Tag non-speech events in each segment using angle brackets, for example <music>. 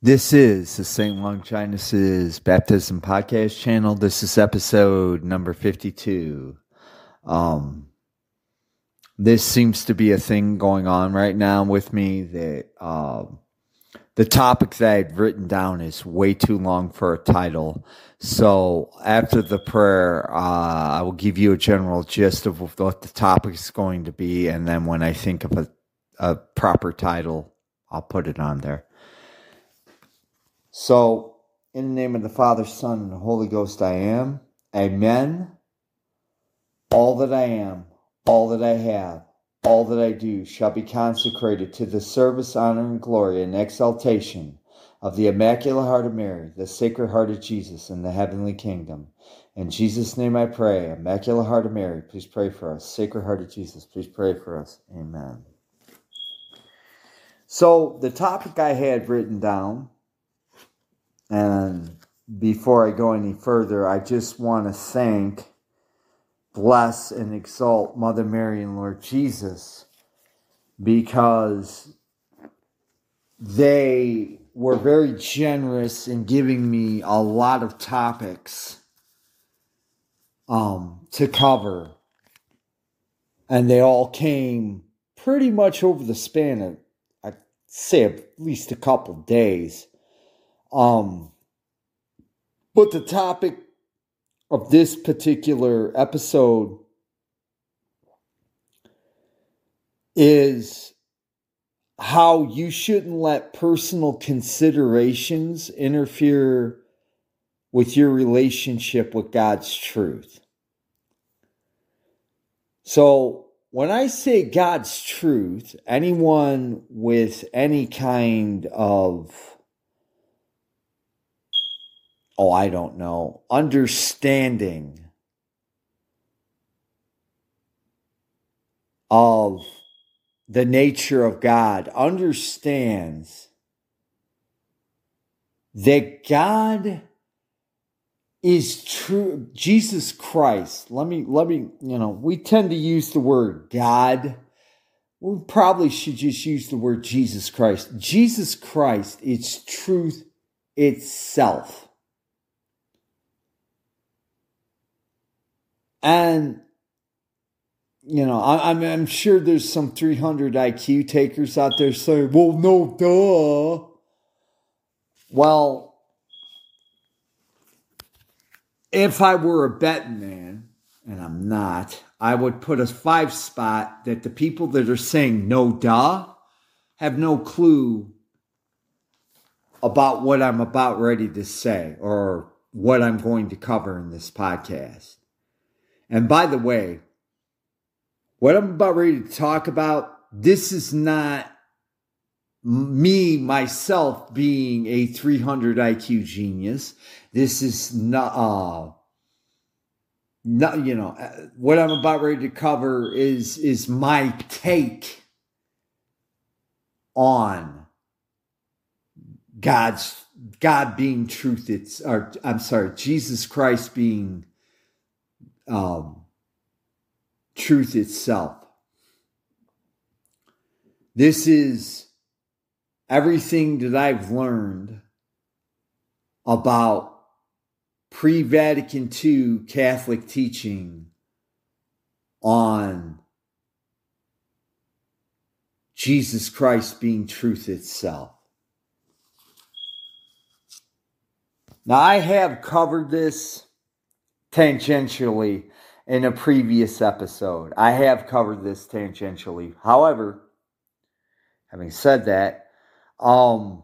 This is the St. Longinus's Baptism Podcast channel. This is episode number 52. Um, this seems to be a thing going on right now with me that um, the topic that I'd written down is way too long for a title. So after the prayer, uh, I will give you a general gist of what the topic is going to be. And then when I think of a, a proper title, I'll put it on there. So, in the name of the Father, Son, and the Holy Ghost, I am. Amen. All that I am, all that I have, all that I do shall be consecrated to the service, honor, and glory and exaltation of the Immaculate Heart of Mary, the Sacred Heart of Jesus, and the heavenly kingdom. In Jesus' name I pray. Immaculate Heart of Mary, please pray for us. Sacred Heart of Jesus, please pray for us. Amen. So, the topic I had written down, and before I go any further, I just want to thank bless and exalt Mother Mary and Lord Jesus because they were very generous in giving me a lot of topics um, to cover. And they all came pretty much over the span of, I'd say, at least a couple days. Um, but the topic of this particular episode is how you shouldn't let personal considerations interfere with your relationship with God's truth. So, when I say God's truth, anyone with any kind of oh, I don't know, understanding of the nature of God understands that God is true. Jesus Christ let me let me you know we tend to use the word God. We probably should just use the word Jesus Christ. Jesus Christ is truth itself And you know, I, am I'm, I'm sure there's some 300 IQ takers out there saying, "Well, no, duh." Well, if I were a betting man, and I'm not, I would put a five spot that the people that are saying no, duh, have no clue about what I'm about ready to say or what I'm going to cover in this podcast. And by the way, what I'm about ready to talk about, this is not me myself being a 300 IQ genius. This is not, uh, not you know, uh, what I'm about ready to cover is is my take on God's God being truth. It's or I'm sorry, Jesus Christ being um, truth itself. This is everything that I've learned about pre Vatican II Catholic teaching on Jesus Christ being truth itself. Now, I have covered this tangentially in a previous episode. I have covered this tangentially. However, having said that, um,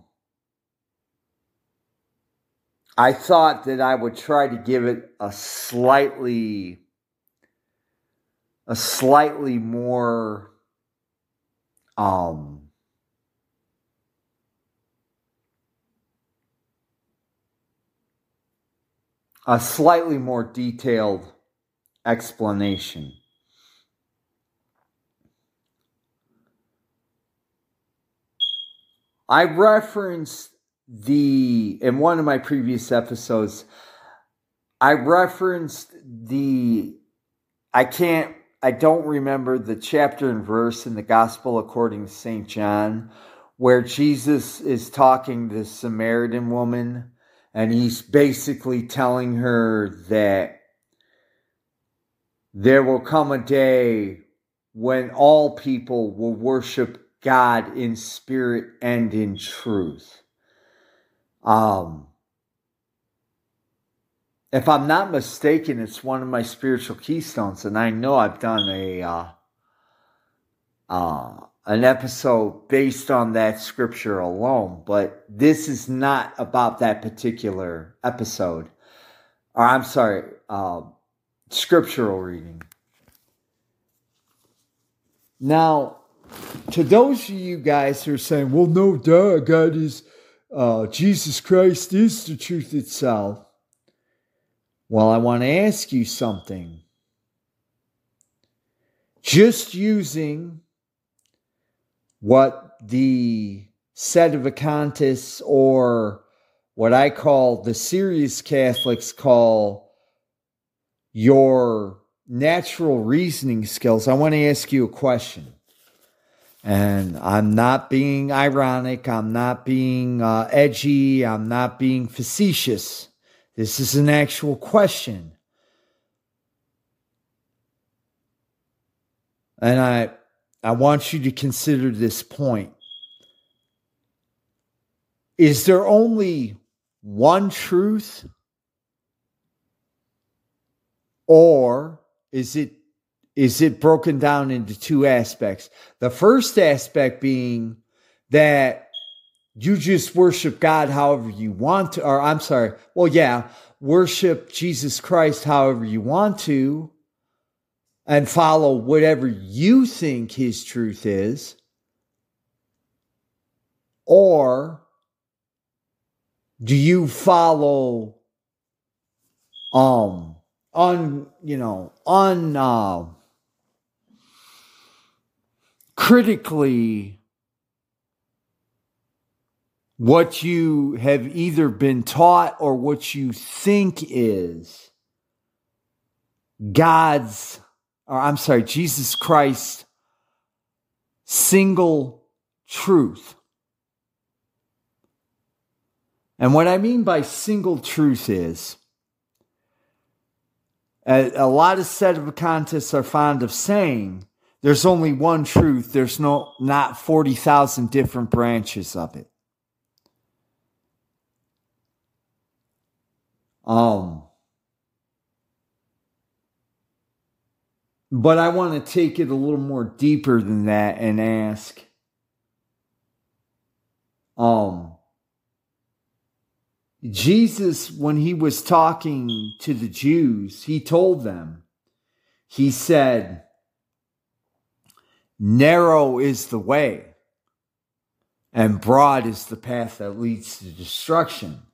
I thought that I would try to give it a slightly a slightly more um a slightly more detailed explanation. I referenced the, in one of my previous episodes, I referenced the, I can't, I don't remember the chapter and verse in the Gospel according to St. John where Jesus is talking to the Samaritan woman and he's basically telling her that there will come a day when all people will worship God in spirit and in truth. Um, if I'm not mistaken, it's one of my spiritual keystones, and I know I've done a uh, uh, an episode based on that scripture alone, but this is not about that particular episode. Or I'm sorry, uh, scriptural reading. Now, to those of you guys who are saying, well, no, duh, God is, uh, Jesus Christ is the truth itself. Well, I want to ask you something. Just using what the set of Sedevacantists or what I call the serious Catholics call your natural reasoning skills, I want to ask you a question. And I'm not being ironic. I'm not being uh, edgy. I'm not being facetious. This is an actual question. And I, I want you to consider this point. Is there only one truth? Or is it is it broken down into two aspects? The first aspect being that you just worship God however you want to, or I'm sorry, well, yeah, worship Jesus Christ however you want to and follow whatever you think his truth is. Or do you follow um un you know un uh, critically what you have either been taught or what you think is God's or I'm sorry Jesus Christ single truth and what I mean by single truth is a, a lot of sedevacantists are fond of saying there's only one truth. There's no not 40,000 different branches of it. Um but I want to take it a little more deeper than that and ask um Jesus, when he was talking to the Jews, he told them, he said, Narrow is the way, and broad is the path that leads to destruction.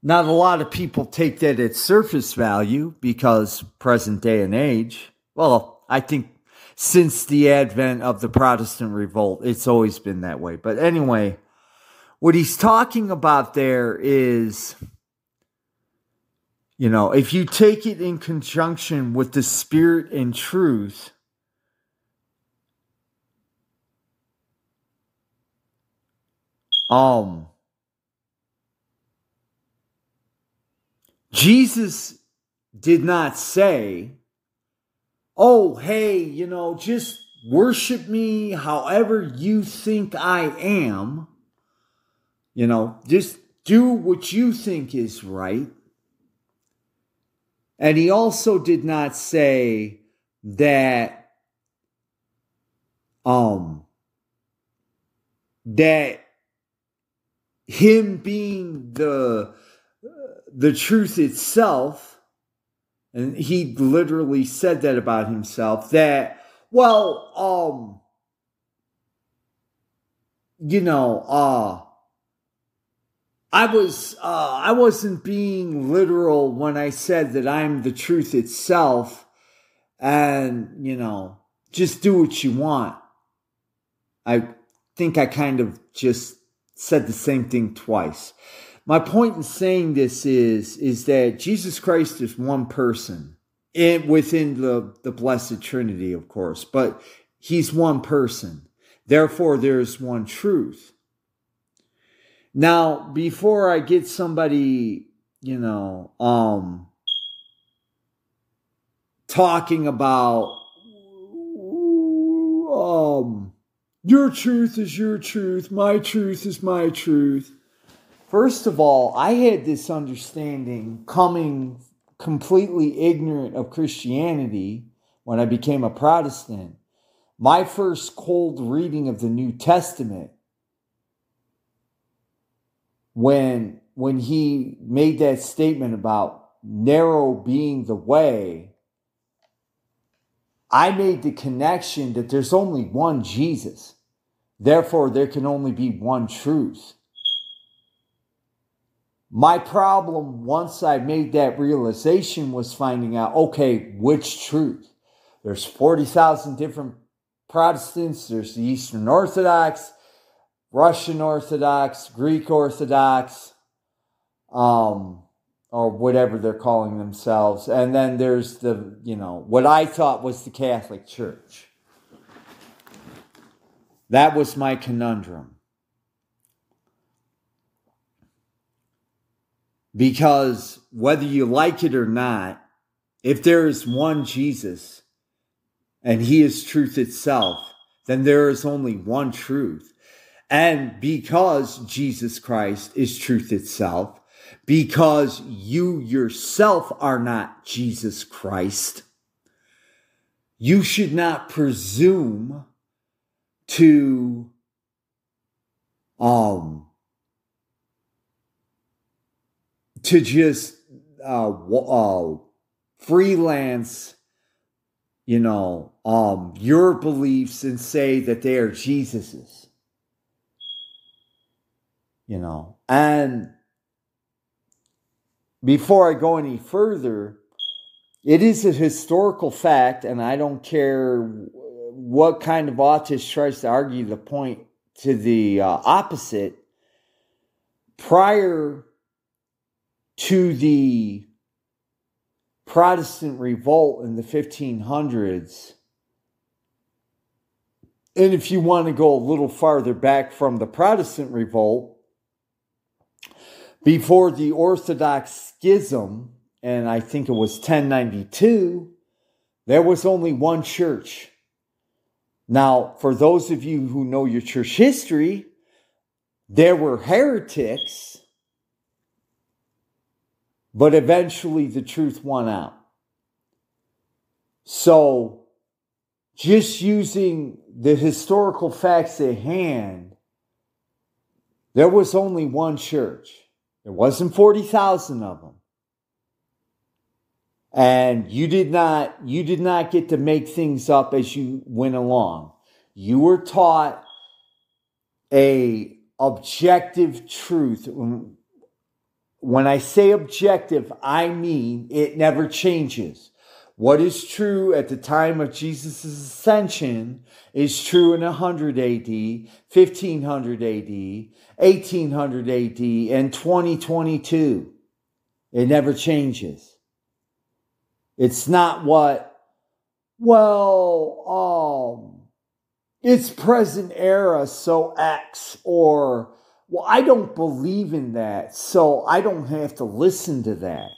Not a lot of people take that at surface value because present day and age, well, I think since the advent of the Protestant revolt, it's always been that way. But anyway, what he's talking about there is you know, if you take it in conjunction with the spirit and truth, um, Jesus did not say, Oh, hey, you know, just worship me however you think I am. You know, just do what you think is right. And he also did not say that um that him being the the truth itself and he literally said that about himself that well um you know uh I was uh, I wasn't being literal when I said that I'm the truth itself, and you know, just do what you want. I think I kind of just said the same thing twice. My point in saying this is is that Jesus Christ is one person in, within the the blessed Trinity, of course, but he's one person. Therefore, there's one truth. Now, before I get somebody, you know, um, talking about, um, your truth is your truth, my truth is my truth. First of all, I had this understanding coming completely ignorant of Christianity when I became a Protestant. My first cold reading of the New Testament when when he made that statement about narrow being the way I made the connection that there's only one Jesus. Therefore, there can only be one truth. My problem once I made that realization was finding out, okay, which truth? There's 40,000 different Protestants. There's the Eastern Orthodox, Russian Orthodox, Greek Orthodox, um, or whatever they're calling themselves. And then there's the, you know, what I thought was the Catholic Church. That was my conundrum. Because whether you like it or not, if there is one Jesus and he is truth itself, then there is only one truth. And because Jesus Christ is truth itself, because you yourself are not Jesus Christ, you should not presume to um to just uh, uh, freelance, you know, um, your beliefs and say that they are Jesus's. You know, and before I go any further, it is a historical fact, and I don't care what kind of autist tries to argue the point to the uh, opposite. Prior to the Protestant revolt in the 1500s. And if you want to go a little farther back from the Protestant revolt, before the Orthodox schism, and I think it was 1092, there was only one church. Now, for those of you who know your church history, there were heretics but eventually the truth won out. So, just using the historical facts at hand, there was only one church. There wasn't 40,000 of them. And you did not, you did not get to make things up as you went along. You were taught a objective truth when I say objective, I mean it never changes. What is true at the time of Jesus' ascension is true in 100 AD, 1500 AD, 1800 AD, and 2022. It never changes. It's not what, well, um, it's present era, so X, or well, I don't believe in that, so I don't have to listen to that.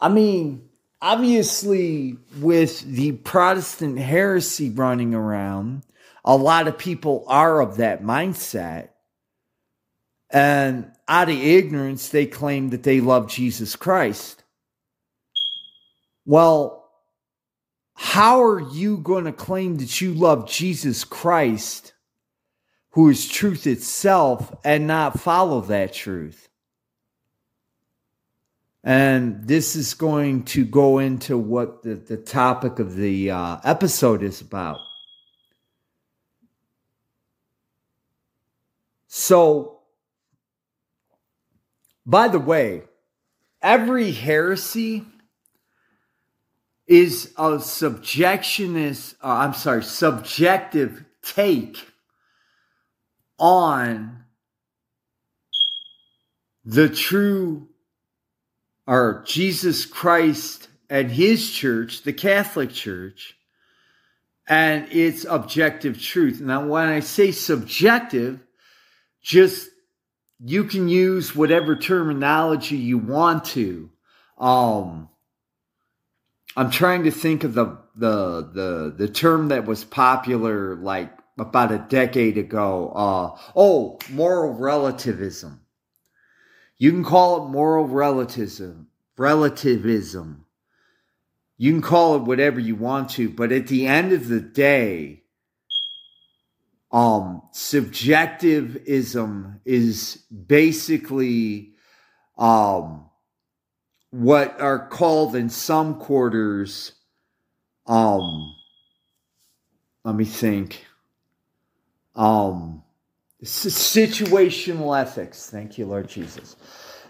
I mean, obviously, with the Protestant heresy running around, a lot of people are of that mindset. And out of ignorance, they claim that they love Jesus Christ. Well, how are you going to claim that you love Jesus Christ who is truth itself and not follow that truth. And this is going to go into what the, the topic of the uh, episode is about. So, by the way, every heresy is a subjectionist, uh, I'm sorry, subjective take on the true or Jesus Christ and his church, the Catholic Church, and its objective truth. Now, when I say subjective, just you can use whatever terminology you want to. Um, I'm trying to think of the the the the term that was popular like about a decade ago. Uh, oh, moral relativism. You can call it moral relativism, relativism. You can call it whatever you want to, but at the end of the day, um, subjectivism is basically um, what are called in some quarters um let me think um situational ethics thank you lord jesus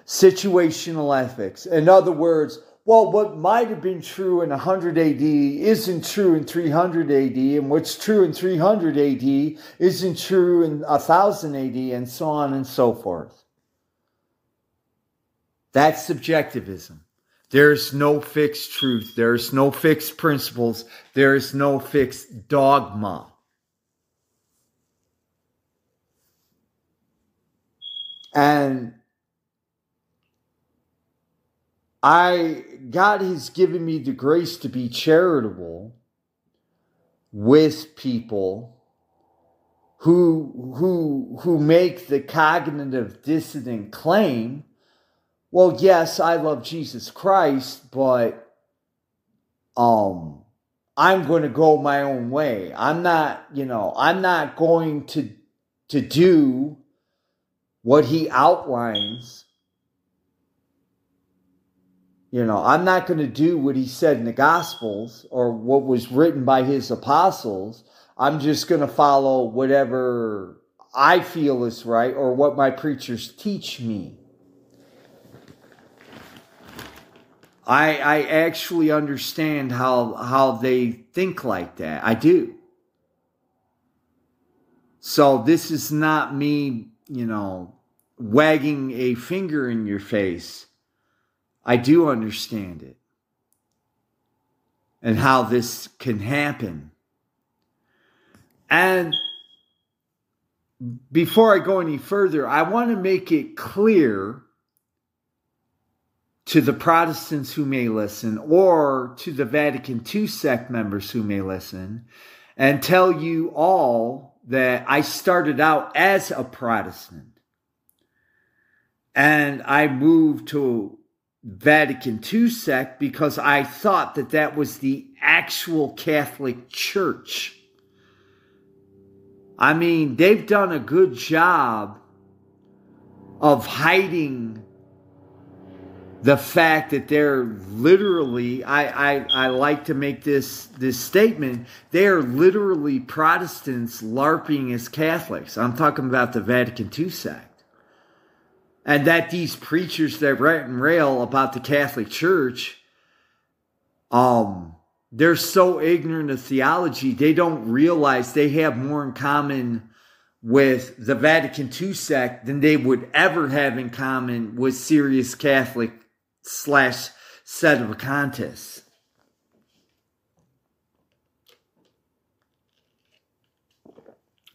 situational ethics in other words well what might have been true in 100 AD isn't true in 300 AD and what's true in 300 AD isn't true in 1000 AD and so on and so forth that's subjectivism there's no fixed truth. There's no fixed principles. There's no fixed dogma. And I, God has given me the grace to be charitable with people who, who, who make the cognitive dissonant claim well, yes, I love Jesus Christ, but um I'm going to go my own way. I'm not, you know, I'm not going to to do what he outlines. You know, I'm not going to do what he said in the Gospels or what was written by his apostles. I'm just going to follow whatever I feel is right or what my preachers teach me. I I actually understand how how they think like that. I do. So this is not me, you know, wagging a finger in your face. I do understand it. And how this can happen. And before I go any further, I want to make it clear to the Protestants who may listen or to the Vatican II sect members who may listen and tell you all that I started out as a Protestant and I moved to Vatican II sect because I thought that that was the actual Catholic Church. I mean, they've done a good job of hiding the fact that they're literally I, I I like to make this this statement they are literally Protestants larping as Catholics. I'm talking about the Vatican II sect. And that these preachers that rant and rail about the Catholic Church, um, they're so ignorant of theology, they don't realize they have more in common with the Vatican II sect than they would ever have in common with serious Catholic slash sedevacantists.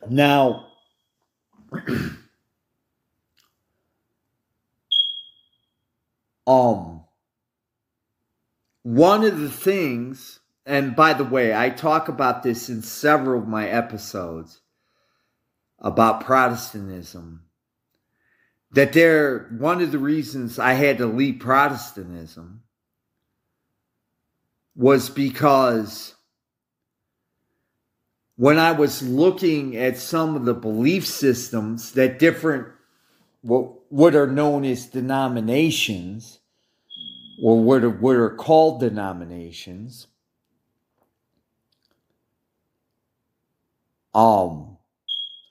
Now, <clears throat> um, one of the things, and by the way, I talk about this in several of my episodes about Protestantism that they're one of the reasons I had to leave Protestantism was because when I was looking at some of the belief systems that different what what are known as denominations or what are, what are called denominations um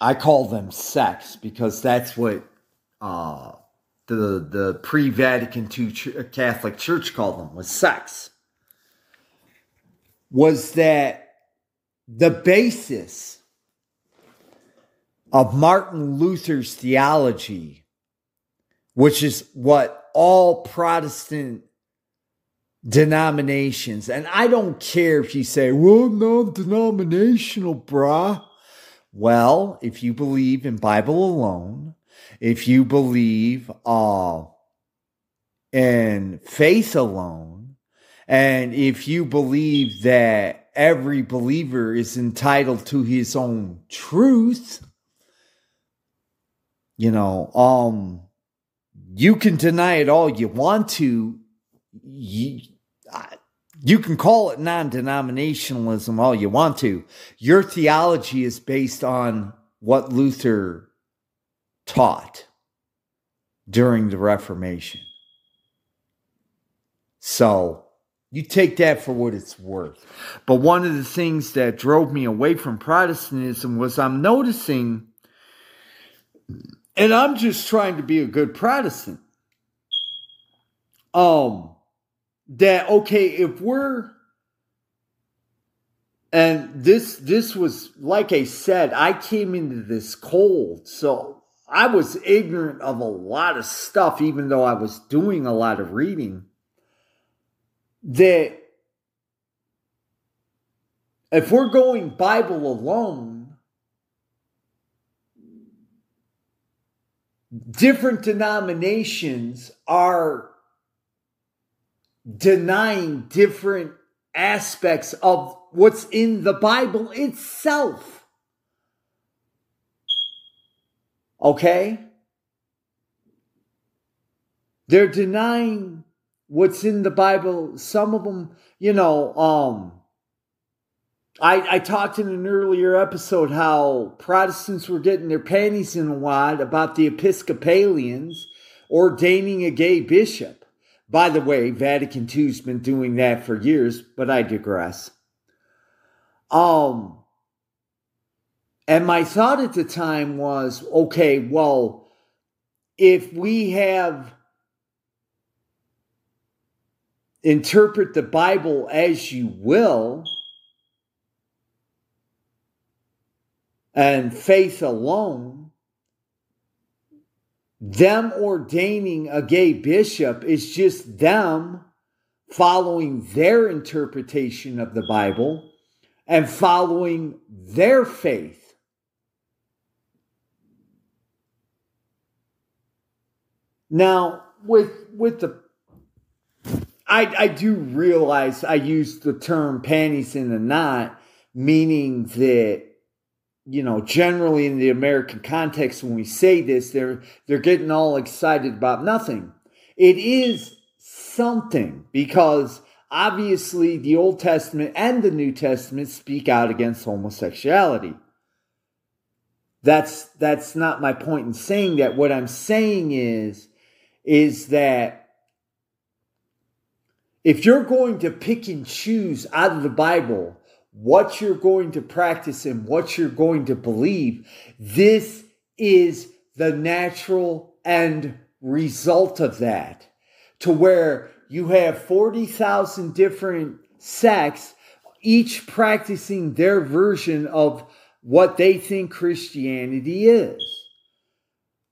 I call them sects because that's what uh, the the pre Vatican II uh, Catholic Church called them was sects. Was that the basis of Martin Luther's theology, which is what all Protestant denominations, and I don't care if you say, well, non denominational, brah. Well, if you believe in Bible alone, if you believe uh, in faith alone, and if you believe that every believer is entitled to his own truth, you know, um, you can deny it all you want to. You, you can call it non denominationalism all you want to. Your theology is based on what Luther taught during the Reformation. So You take that for what it's worth. But one of the things that drove me away from Protestantism was I'm noticing, and I'm just trying to be a good Protestant. Um, that okay, if we're and this this was like I said, I came into this cold, so I was ignorant of a lot of stuff, even though I was doing a lot of reading. That if we're going Bible alone, different denominations are denying different aspects of what's in the Bible itself. Okay? They're denying what's in the Bible. Some of them, you know, um, I, I talked in an earlier episode how Protestants were getting their panties in a wad about the Episcopalians ordaining a gay bishop. By the way, Vatican II's been doing that for years, but I digress. Um, and my thought at the time was, okay, well, if we have interpret the Bible as you will, and faith alone, them ordaining a gay bishop is just them following their interpretation of the Bible and following their faith. Now, with with the I I do realize I use the term panties in a knot, meaning that you know, generally in the American context, when we say this, they're they're getting all excited about nothing. It is something because obviously the Old Testament and the New Testament speak out against homosexuality. That's that's not my point in saying that. What I'm saying is is that if you're going to pick and choose out of the Bible what you're going to practice and what you're going to believe, this is the natural end result of that. To where you have 40,000 different sects, each practicing their version of what they think Christianity is.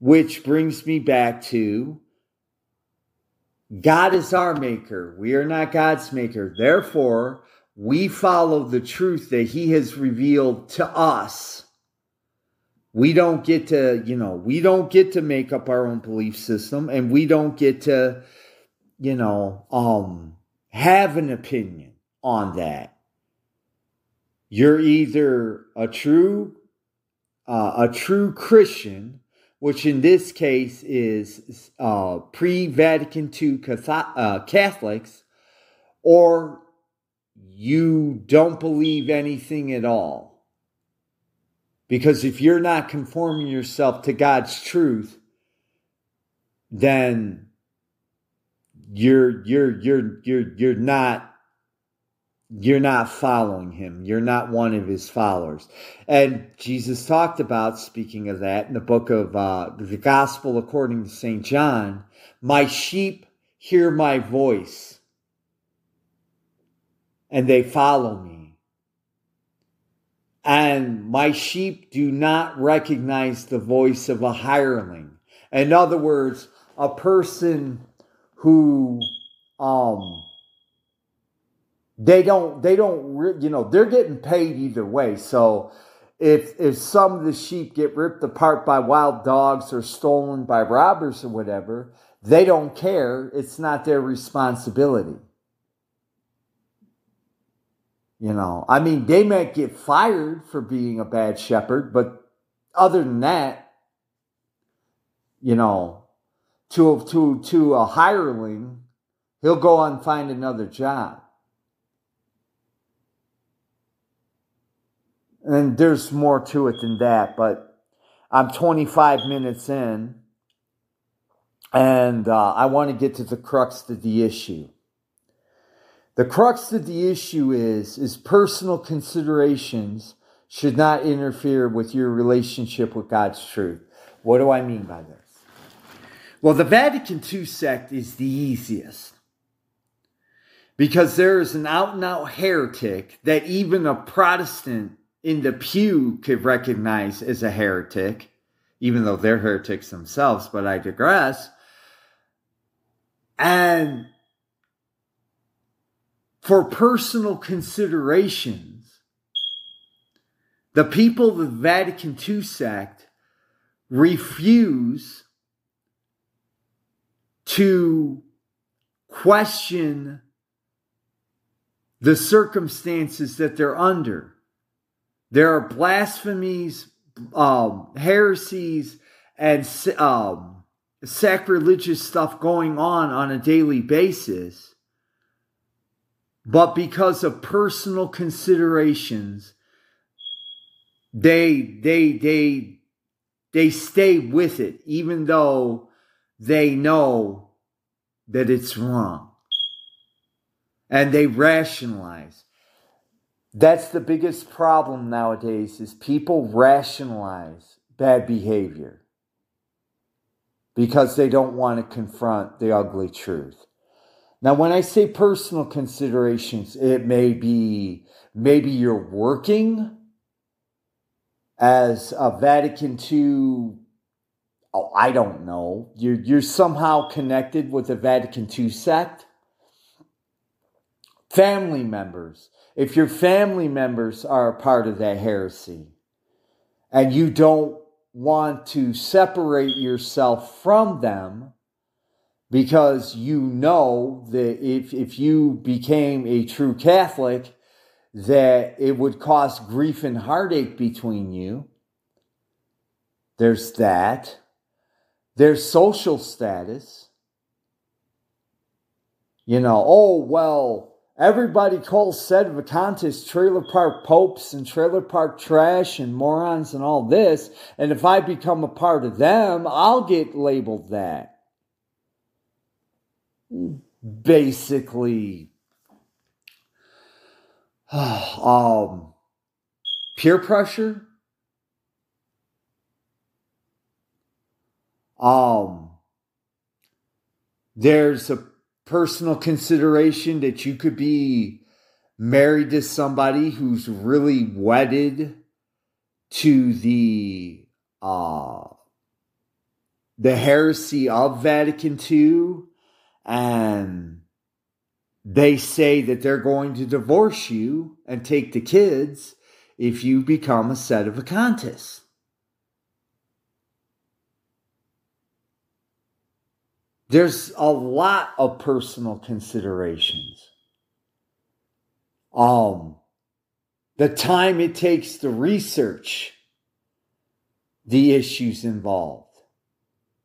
Which brings me back to God is our maker. We are not God's maker. Therefore, we follow the truth that he has revealed to us. We don't get to, you know, we don't get to make up our own belief system and we don't get to, you know, um, have an opinion on that. You're either a true, uh, a true Christian, which in this case is uh, pre-Vatican II uh, Catholics, or you don't believe anything at all. Because if you're not conforming yourself to God's truth, then you're you're you're you're you're not you're not following him. You're not one of his followers. And Jesus talked about, speaking of that, in the book of uh, the Gospel according to St. John, my sheep hear my voice and they follow me. And my sheep do not recognize the voice of a hireling. In other words, a person who, um, they don't, they don't, you know, they're getting paid either way. So if, if some of the sheep get ripped apart by wild dogs or stolen by robbers or whatever, they don't care. It's not their responsibility. You know, I mean, they might get fired for being a bad shepherd, but other than that, you know, to to to a hireling, he'll go and find another job. And there's more to it than that, but I'm 25 minutes in, and uh, I want to get to the crux of the issue. The crux of the issue is is personal considerations should not interfere with your relationship with God's truth. What do I mean by this? Well, the Vatican II sect is the easiest because there is an out and out heretic that even a Protestant in the pew could recognize as a heretic, even though they're heretics themselves, but I digress. And for personal considerations, the people of the Vatican II sect refuse to question the circumstances that they're under. There are blasphemies, um, heresies, and um, sacrilegious stuff going on on a daily basis. But because of personal considerations, they they they they stay with it, even though they know that it's wrong. And they rationalize. That's the biggest problem nowadays is people rationalize bad behavior because they don't want to confront the ugly truth. Now, when I say personal considerations, it may be maybe you're working as a Vatican II. Oh, I don't know. You're, you're somehow connected with the Vatican II sect. Family members if your family members are a part of that heresy and you don't want to separate yourself from them because you know that if, if you became a true Catholic, that it would cause grief and heartache between you. There's that. There's social status. You know, oh, well, Everybody calls sedevacantists trailer park popes and trailer park trash and morons and all this. And if I become a part of them, I'll get labeled that. Basically, <sighs> um, peer pressure. Um, there's a personal consideration that you could be married to somebody who's really wedded to the uh the heresy of Vatican II and they say that they're going to divorce you and take the kids if you become a sedevacantist. There's a lot of personal considerations. Um, the time it takes to research the issues involved.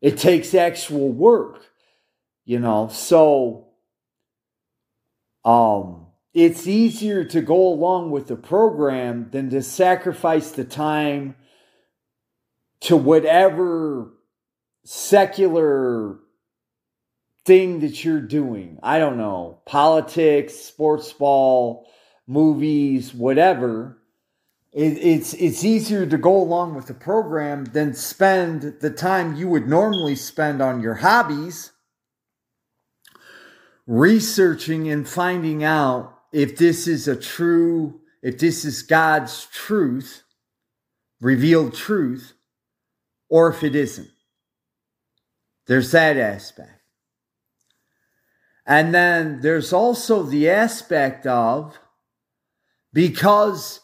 It takes actual work, you know. So, um, it's easier to go along with the program than to sacrifice the time to whatever secular thing that you're doing. I don't know, politics, sports ball, movies, whatever. It, it's it's easier to go along with the program than spend the time you would normally spend on your hobbies researching and finding out if this is a true if this is God's truth, revealed truth, or if it isn't. There's that aspect. And then there's also the aspect of because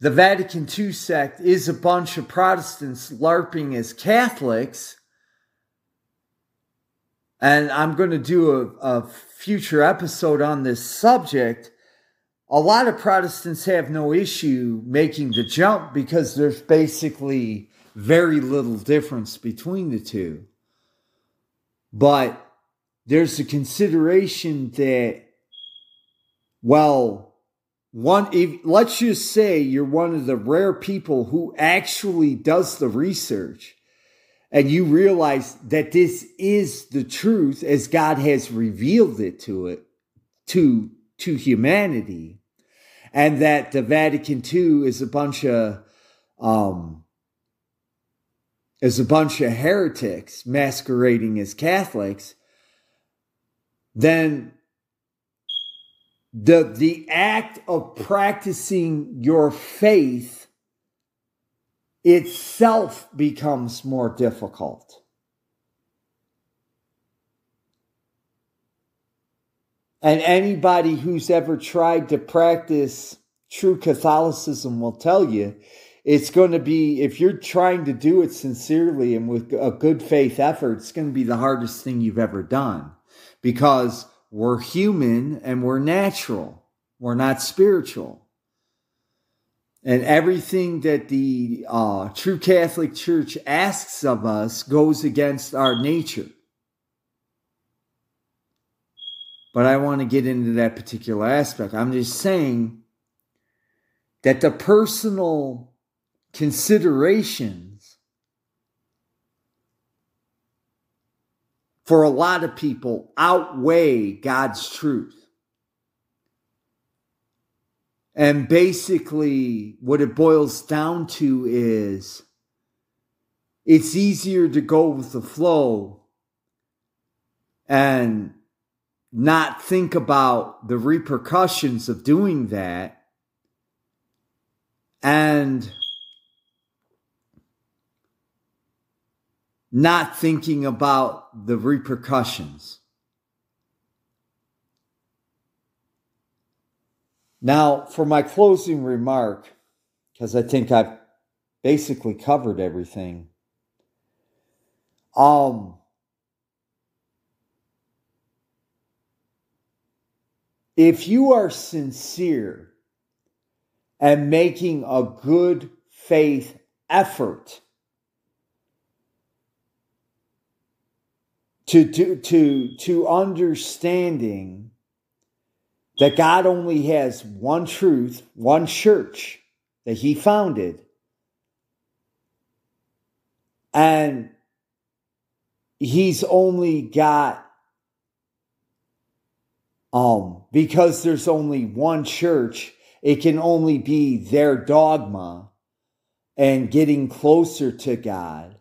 the Vatican II sect is a bunch of Protestants LARPing as Catholics, and I'm going to do a, a future episode on this subject. A lot of Protestants have no issue making the jump because there's basically very little difference between the two. But there's a consideration that, well, one, if, let's just say you're one of the rare people who actually does the research and you realize that this is the truth as God has revealed it to it, to to humanity, and that the Vatican II is a bunch of um, is a bunch of heretics masquerading as Catholics, then the the act of practicing your faith itself becomes more difficult. And anybody who's ever tried to practice true Catholicism will tell you it's going to be, if you're trying to do it sincerely and with a good faith effort, it's going to be the hardest thing you've ever done because we're human and we're natural. We're not spiritual. And everything that the uh, true Catholic Church asks of us goes against our nature. but I want to get into that particular aspect. I'm just saying that the personal considerations for a lot of people outweigh God's truth. And basically, what it boils down to is it's easier to go with the flow and not think about the repercussions of doing that and not thinking about the repercussions. Now, for my closing remark, because I think I've basically covered everything. Um, if you are sincere and making a good faith effort to, to, to, to understanding that God only has one truth, one church that he founded, and he's only got um, because there's only one church, it can only be their dogma and getting closer to God.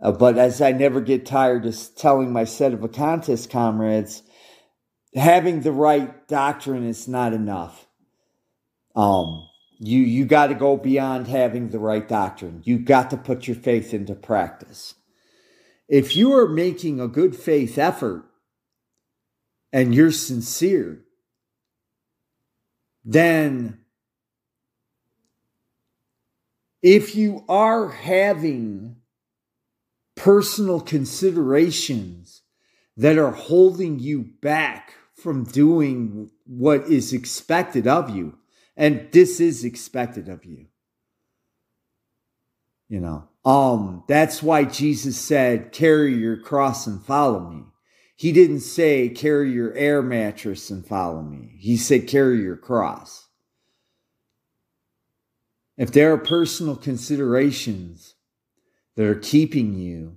Uh, but as I never get tired of telling my sedevacantist comrades, having the right doctrine is not enough. Um, you you got to go beyond having the right doctrine. You got to put your faith into practice. If you are making a good faith effort and you're sincere, then if you are having personal considerations that are holding you back from doing what is expected of you, and this is expected of you, you know, um, that's why Jesus said, carry your cross and follow me. He didn't say, carry your air mattress and follow me. He said, carry your cross. If there are personal considerations that are keeping you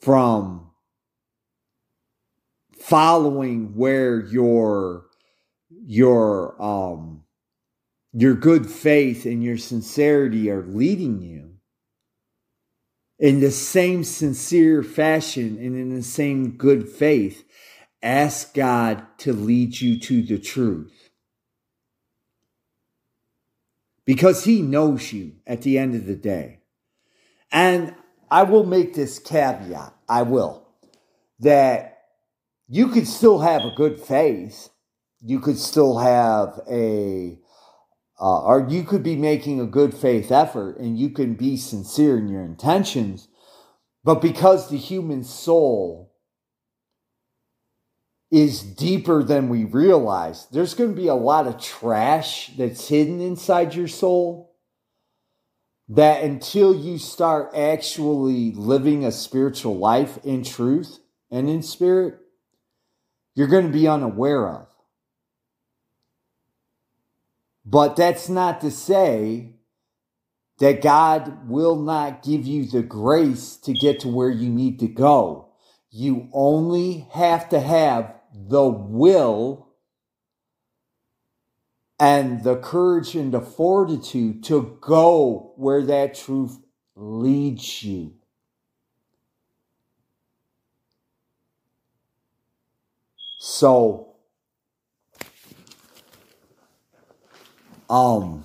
from following where your your um your good faith and your sincerity are leading you in the same sincere fashion and in the same good faith, ask God to lead you to the truth. Because He knows you at the end of the day. And I will make this caveat, I will, that you could still have a good faith. You could still have a uh, or you could be making a good faith effort and you can be sincere in your intentions, but because the human soul is deeper than we realize, there's going to be a lot of trash that's hidden inside your soul. That until you start actually living a spiritual life in truth and in spirit, you're going to be unaware of. But that's not to say that God will not give you the grace to get to where you need to go. You only have to have the will and the courage and the fortitude to go where that truth leads you. So, um,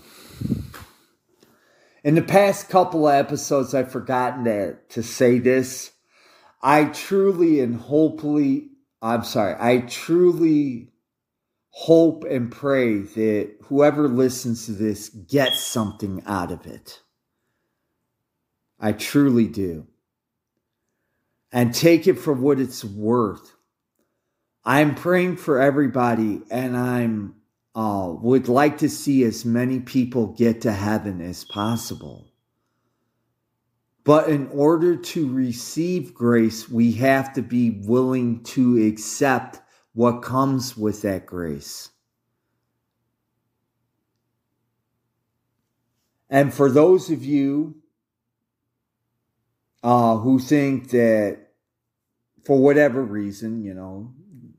in the past couple episodes, I've forgotten to, to say this. I truly and hopefully, I'm sorry, I truly hope and pray that whoever listens to this gets something out of it. I truly do. And take it for what it's worth. I'm praying for everybody and I'm uh, would like to see as many people get to heaven as possible. But in order to receive grace, we have to be willing to accept what comes with that grace. And for those of you uh, who think that for whatever reason, you know,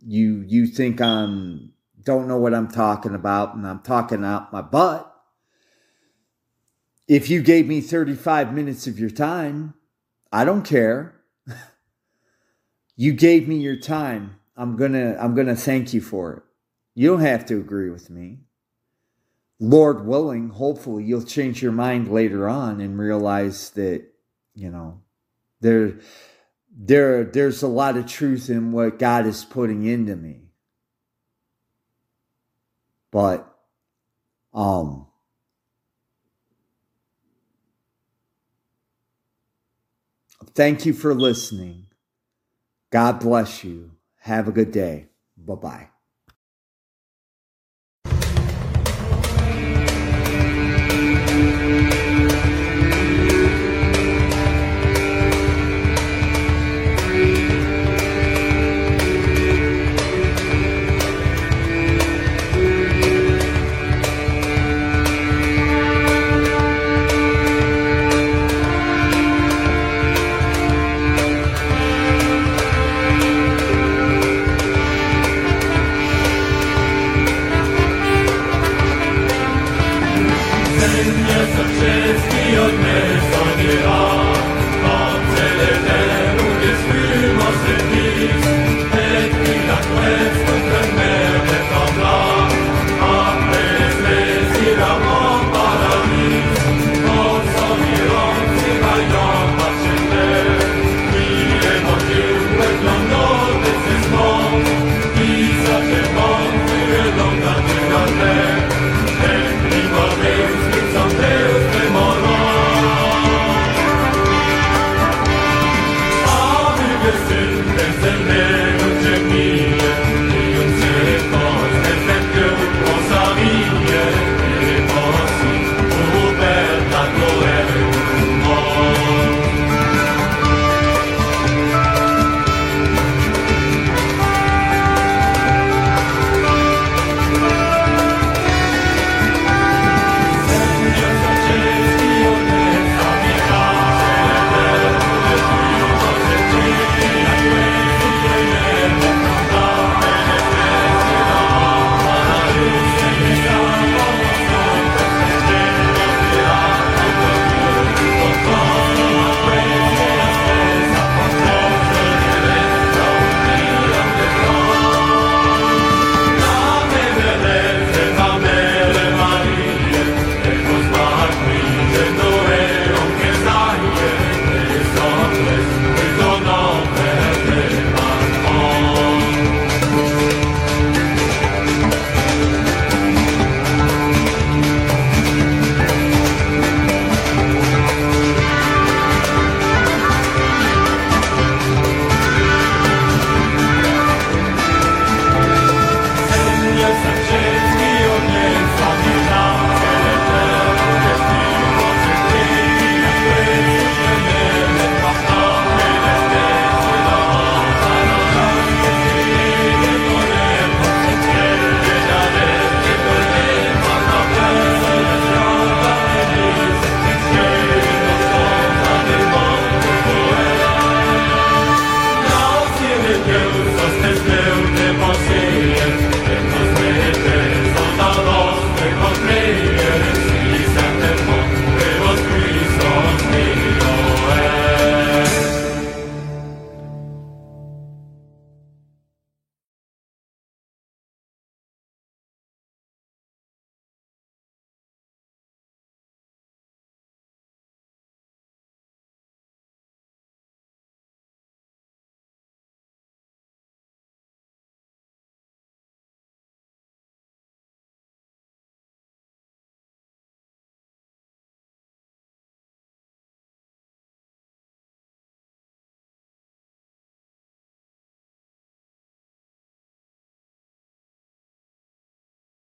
you you think I'm don't know what I'm talking about and I'm talking out my butt. If you gave me 35 minutes of your time, I don't care. you gave me your time. I'm going to I'm going to thank you for it. You don't have to agree with me. Lord willing, hopefully you'll change your mind later on and realize that, you know, there there there's a lot of truth in what God is putting into me. But um thank you for listening. God bless you. Have a good day. Bye-bye. Send